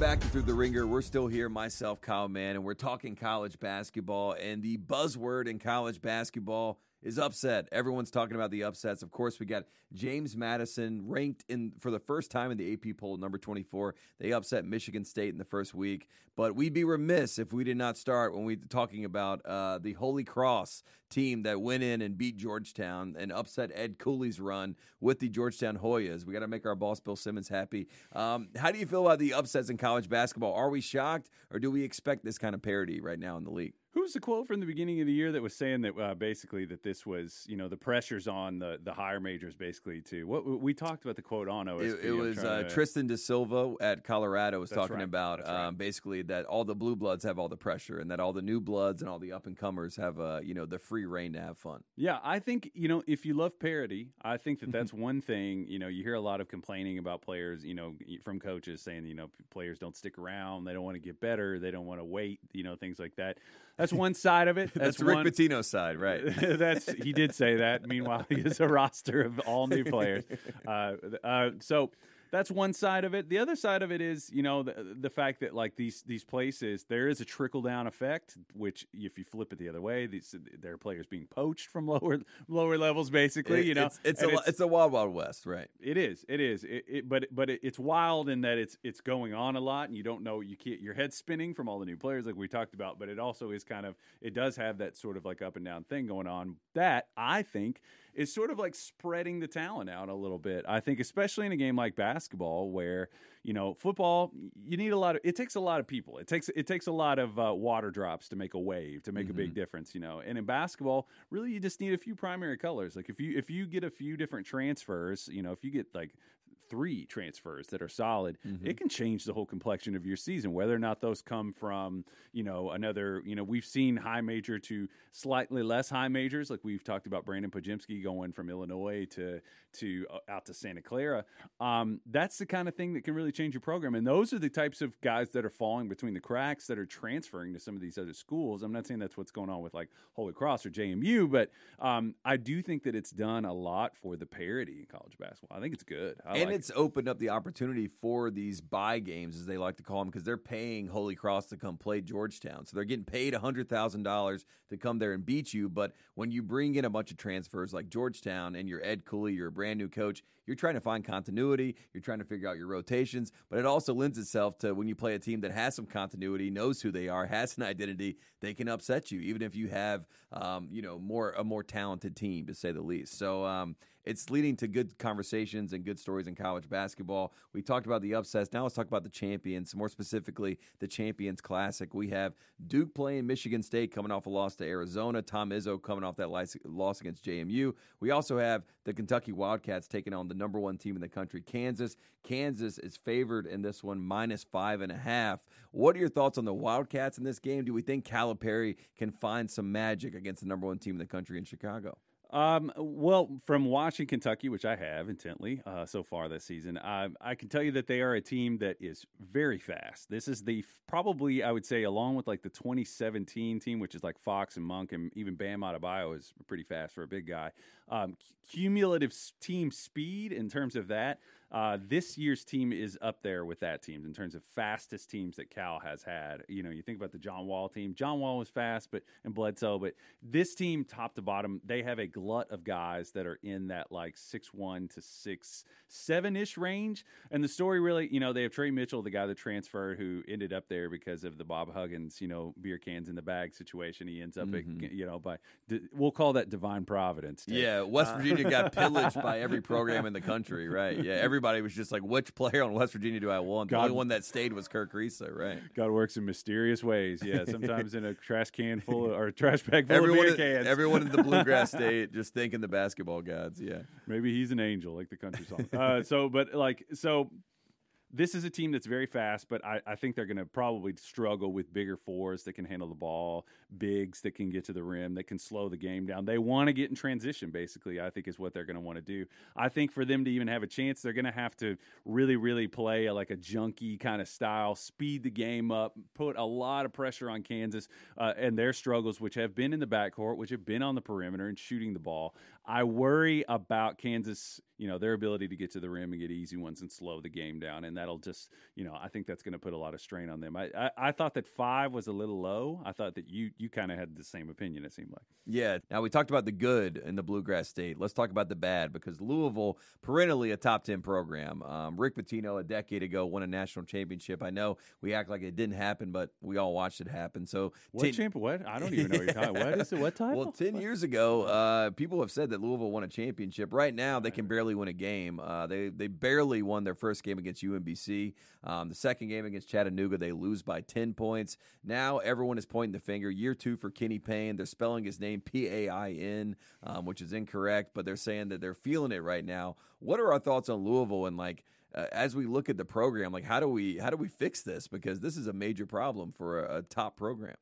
Back to Thru The Ringer. We're still here, myself, Kyle Mann, and we're talking college basketball. And the buzzword in college basketball is upset. Everyone's talking about the upsets. Of course, we got James Madison ranked in for the first time in the AP poll, number 24. They upset Michigan State in the first week, but we'd be remiss if we did not start when we talking about uh, the Holy Cross team that went in and beat Georgetown and upset Ed Cooley's run with the Georgetown Hoyas. We got to make our boss Bill Simmons happy. Um, how do you feel about the upsets in college basketball? Are we shocked, or do we expect this kind of parity right now in the league? Who's the quote from the beginning of the year that was saying that uh, basically that this was you know the pressures on the the higher majors basically too? What we talked about the quote on. It, it was uh, to... Tristan da Silva at Colorado was That's talking right. about right. um, basically that all the blue bloods have all the pressure and that all the new bloods and all the up and comers have uh, you know the free reign to have fun. Yeah, I think you know if you love parody, I think that that's one thing. You know, you hear a lot of complaining about players. You know, from coaches saying you know players don't stick around, they don't want to get better, they don't want to wait. You know, things like that. That's one side of it. That's, That's, Rick Pitino's side, right? that's he did say that. Meanwhile, he has a roster of all new players. Uh, uh, so that's one side of it. The other side of it is, you know, the, the fact that like these these places, there is a trickle down effect. Which, if you flip it the other way, these there are players being poached from lower lower levels, basically. It- you know, it's it's a, it's, it's a wild wild west, right? it is. It is. It, it, but but it, it's wild in that it's it's going on a lot, and you don't know. You can't. Your head's spinning from all the new players, like we talked about. But it also is kind of. It does have that sort of like up and down thing going on. That I think is sort of like spreading the talent out a little bit. I think, especially in a game like basketball where you know football you need a lot of it takes a lot of people it takes it takes a lot of uh, water drops to make a wave to make mm-hmm. a big mm-hmm. difference you know and in basketball really you just need a few primary colors like if you if you get a few different transfers you know if you get like three transfers that are solid, mm-hmm. it can change the whole complexion of your season. Whether or not those come from, you know, another, you know, we've seen high major to slightly less high majors, like we've talked about Brandon Podziemski going from Illinois to to uh, out to Santa Clara. Um, that's the kind of thing that can really change your program, and those are the types of guys that are falling between the cracks that are transferring to some of these other schools. I'm not saying that's what's going on with like Holy Cross or JMU, but um, I do think that it's done a lot for the parity in college basketball. I think it's good, I and like it's opened up the opportunity for these buy games, as they like to call them, because they're paying Holy Cross to come play Georgetown, so they're getting paid hundred thousand dollars to come there and beat you. But when you bring in a bunch of transfers like Georgetown and you're Ed Cooley, you're a brand new coach, you're trying to find continuity, you're trying to figure out your rotations, but it also lends itself to when you play a team that has some continuity, knows who they are, has an identity, they can upset you, even if you have, um, you know, more a more talented team to say the least. So um, it's leading to good conversations and good stories in college basketball. We talked about the upsets. Now let's talk about the champions, more specifically the Champions Classic. We have Duke playing Michigan State coming off a loss to Arizona. Tom Izzo coming off that loss against JMU. We also have the Kentucky Wildcats taking on the number one team in the country, Kansas. Kansas is favored in this one, minus five and a half. What are your thoughts on the Wildcats in this game? Do we think Calipari can find some magic against the number one team in the country in Chicago? Um, well, from watching Kentucky, which I have intently uh, so far this season, uh, I can tell you that they are a team that is very fast. This is the probably I would say, along with like the 2017 team, which is like Fox and Monk and even Bam Adebayo is pretty fast for a big guy. Um, cumulative team speed in terms of that. Uh, this year's team is up there with that team in terms of fastest teams that Cal has had. You know, you think about the John Wall team. John Wall was fast, but and Bledsoe, but this team, top to bottom, they have a glut of guys that are in that like six one to six seven ish range. And the story really, you know, they have Tre Mitchell, the guy that transferred, who ended up there because of the Bob Huggins, you know, beer cans in the bag situation. He ends up, mm-hmm. at, you know, by we'll call that divine providence. Yeah, West uh, Virginia got pillaged by every program in the country, right? Yeah, every everybody was just like, which player on West Virginia do I want? The God, only one that stayed was Kerr Kriisa, right? God works in mysterious ways. Yeah, sometimes in a trash can full of, or a trash bag full everyone of beer cans. Everyone in the Bluegrass State just thinking the basketball gods. Yeah, maybe he's an angel like the country song. Uh, so, but like so this is a team that's very fast, but I, I think they're going to probably struggle with bigger fours that can handle the ball, bigs that can get to the rim, that can slow the game down. They want to get in transition, basically, I think is what they're going to want to do. I think for them to even have a chance, they're going to have to really, really play a, like a junky kind of style, speed the game up, put a lot of pressure on Kansas uh, and their struggles, which have been in the backcourt, which have been on the perimeter and shooting the ball. I worry about Kansas, you know, their ability to get to the rim and get easy ones and slow the game down. And that'll just, you know, I think that's going to put a lot of strain on them. I, I, I, thought that five was a little low. I thought that you you kind of had the same opinion, it seemed like. Yeah. Now, we talked about the good in the Bluegrass State. Let's talk about the bad because Louisville, perennially a top 10 program. Um, Rick Pitino, a decade ago, won a national championship. I know we act like it didn't happen, but we all watched it happen. So, what ten, champ? What? I don't even know what you're talking What is it? What title? Well, 10 years ago, uh, people have said that Louisville won a championship. Right now, they can barely win a game. Uh, they they barely won their first game against UMBC. Um, the second game against Chattanooga, they lose by ten points. Now everyone is pointing the finger. Year two for Kenny Payne. They're spelling his name P A I N, um, which is incorrect, but they're saying that they're feeling it right now. What are our thoughts on Louisville and like? Uh, as we look at the program, like how do we how do we fix this? Because this is a major problem for a, a top program.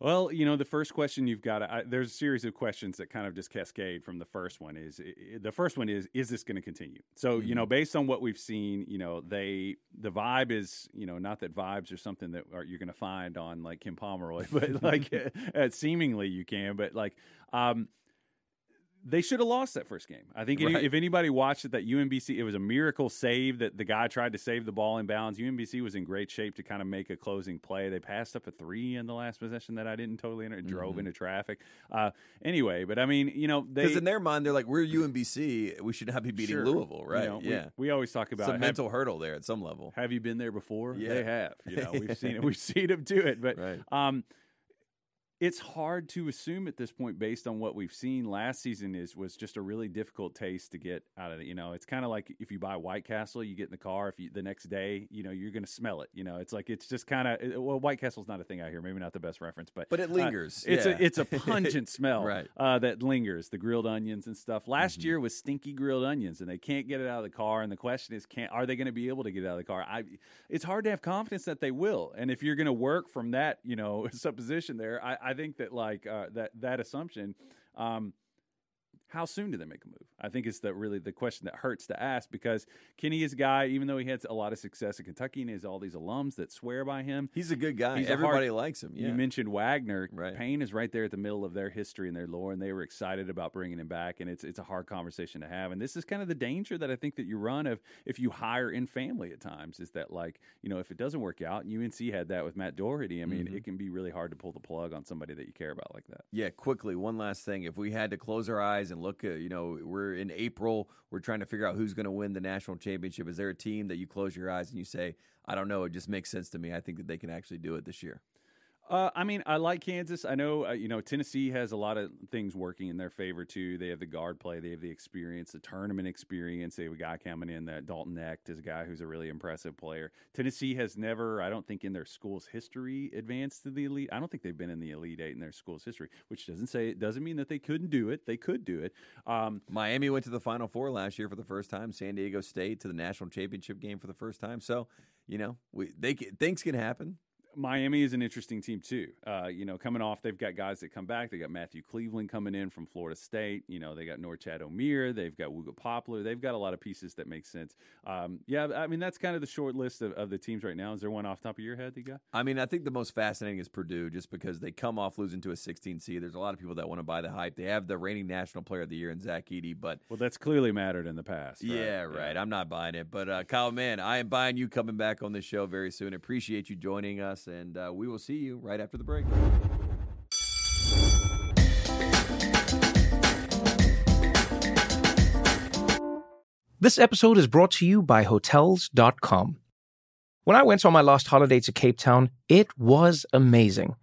Well, you know, the first question you've got, to, there's a series of questions that kind of just cascade from the first one. Is the first one is is this going to continue? So, mm-hmm. you know, mm-hmm. based on what we've seen, you know, they the vibe is, you know, not that vibes are something that are, you're going to find on like Ken Pomeroy, but like uh, seemingly you can, but like um, they should have lost that first game. I think right. if anybody watched it, that UMBC, it was a miracle save that the guy tried to save the ball in bounds. UMBC was in great shape to kind of make a closing play. They passed up a three in the last possession that I didn't totally enter, mm-hmm. drove into traffic. Uh, anyway, but I mean, you know, because in their mind, they're like, we're UMBC, we should not be beating sure. Louisville, right? You know, yeah, we, we, always talk about it's a mental hurdle there at some level. Have you been there before? Yeah. They have. You know, we've seen it. We've seen them do it, but right. um, it's hard to assume at this point based on what we've seen last season is was just a really difficult taste to get out of it you know it's kind of like if you buy white castle you get in the car if you the next day you know you're going to smell it you know it's like it's just kind of well white castle's not a thing out here maybe not the best reference but but it uh, lingers it's yeah. a it's a pungent smell right. uh, that lingers the grilled onions and stuff last Mhm. year was stinky grilled onions and they can't get it out of the car and the question is can are they going to be able to get it out of the car I it's hard to have confidence that they will and if you're going to work from that you know supposition there I, I think that like uh, that that assumption. Um, how soon do they make a move? I think it's the really the question that hurts to ask because Kenny is a guy, even though he had a lot of success in Kentucky and has all these alums that swear by him. He's a good guy. Everybody hard- likes him. Yeah. You mentioned Wagner. Right. Payne is right there at the middle of their history and their lore, and they were excited about bringing him back. And it's it's a hard conversation to have. And this is kind of the danger that I think that you run of if you hire in family at times is that like you know if it doesn't work out, and UNC had that with Matt Doherty. I mean, Mhm. it can be really hard to pull the plug on somebody that you care about like that. Yeah, quickly, one last thing. If we had to close our eyes and look at, you know, we're in April, we're trying to figure out who's going to win the national championship. Is there a team that you close your eyes and you say, I don't know, it just makes sense to me. I think that they can actually do it this year. Uh, I mean, I like Kansas. I know, uh, you know, Tennessee has a lot of things working in their favor too. They have the guard play, they have the experience, the tournament experience. They have a guy coming in that Dalton Knecht is a guy who's a really impressive player. Tennessee has never, I don't think, in their school's history advanced to the elite. I don't think they've been in the elite eight in their school's history, which doesn't say it doesn't mean that they couldn't do it. They could do it. Um, Miami went to the Final Four last year for the first time. San Diego State to the national championship game for the first time. So, you know, we they things can happen. Miami is an interesting team too. Uh, you know, coming off, they've got guys that come back. They got Matthew Cleveland coming in from Florida State. You know, they got Norchad Omier. They've got Wooga Poplar. They've got a lot of pieces that make sense. Um, yeah, I mean, that's kind of the short list of, of the teams right now. Is there one off top of your head that you got? I mean, I think the most fascinating is Purdue, just because they come off losing to a 16 seed. There's a lot of people that want to buy the hype. They have the reigning national player of the year in Zach Edey, but Well, that's clearly mattered in the past. right? Yeah, right. I'm not buying it. But uh, Kyle, man, I am buying you coming back on this show very soon. Appreciate you joining us, and uh, we will see you right after the break. This episode is brought to you by Hotels.com. When I went on my last holiday to Cape Town, it was amazing.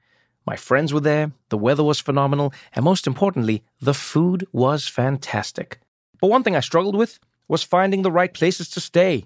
My friends were there, the weather was phenomenal, and most importantly, the food was fantastic. But one thing I struggled with was finding the right places to stay.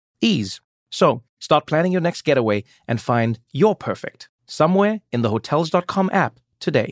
Ease. So start planning your next getaway and find your perfect somewhere in the Hotels.com app today.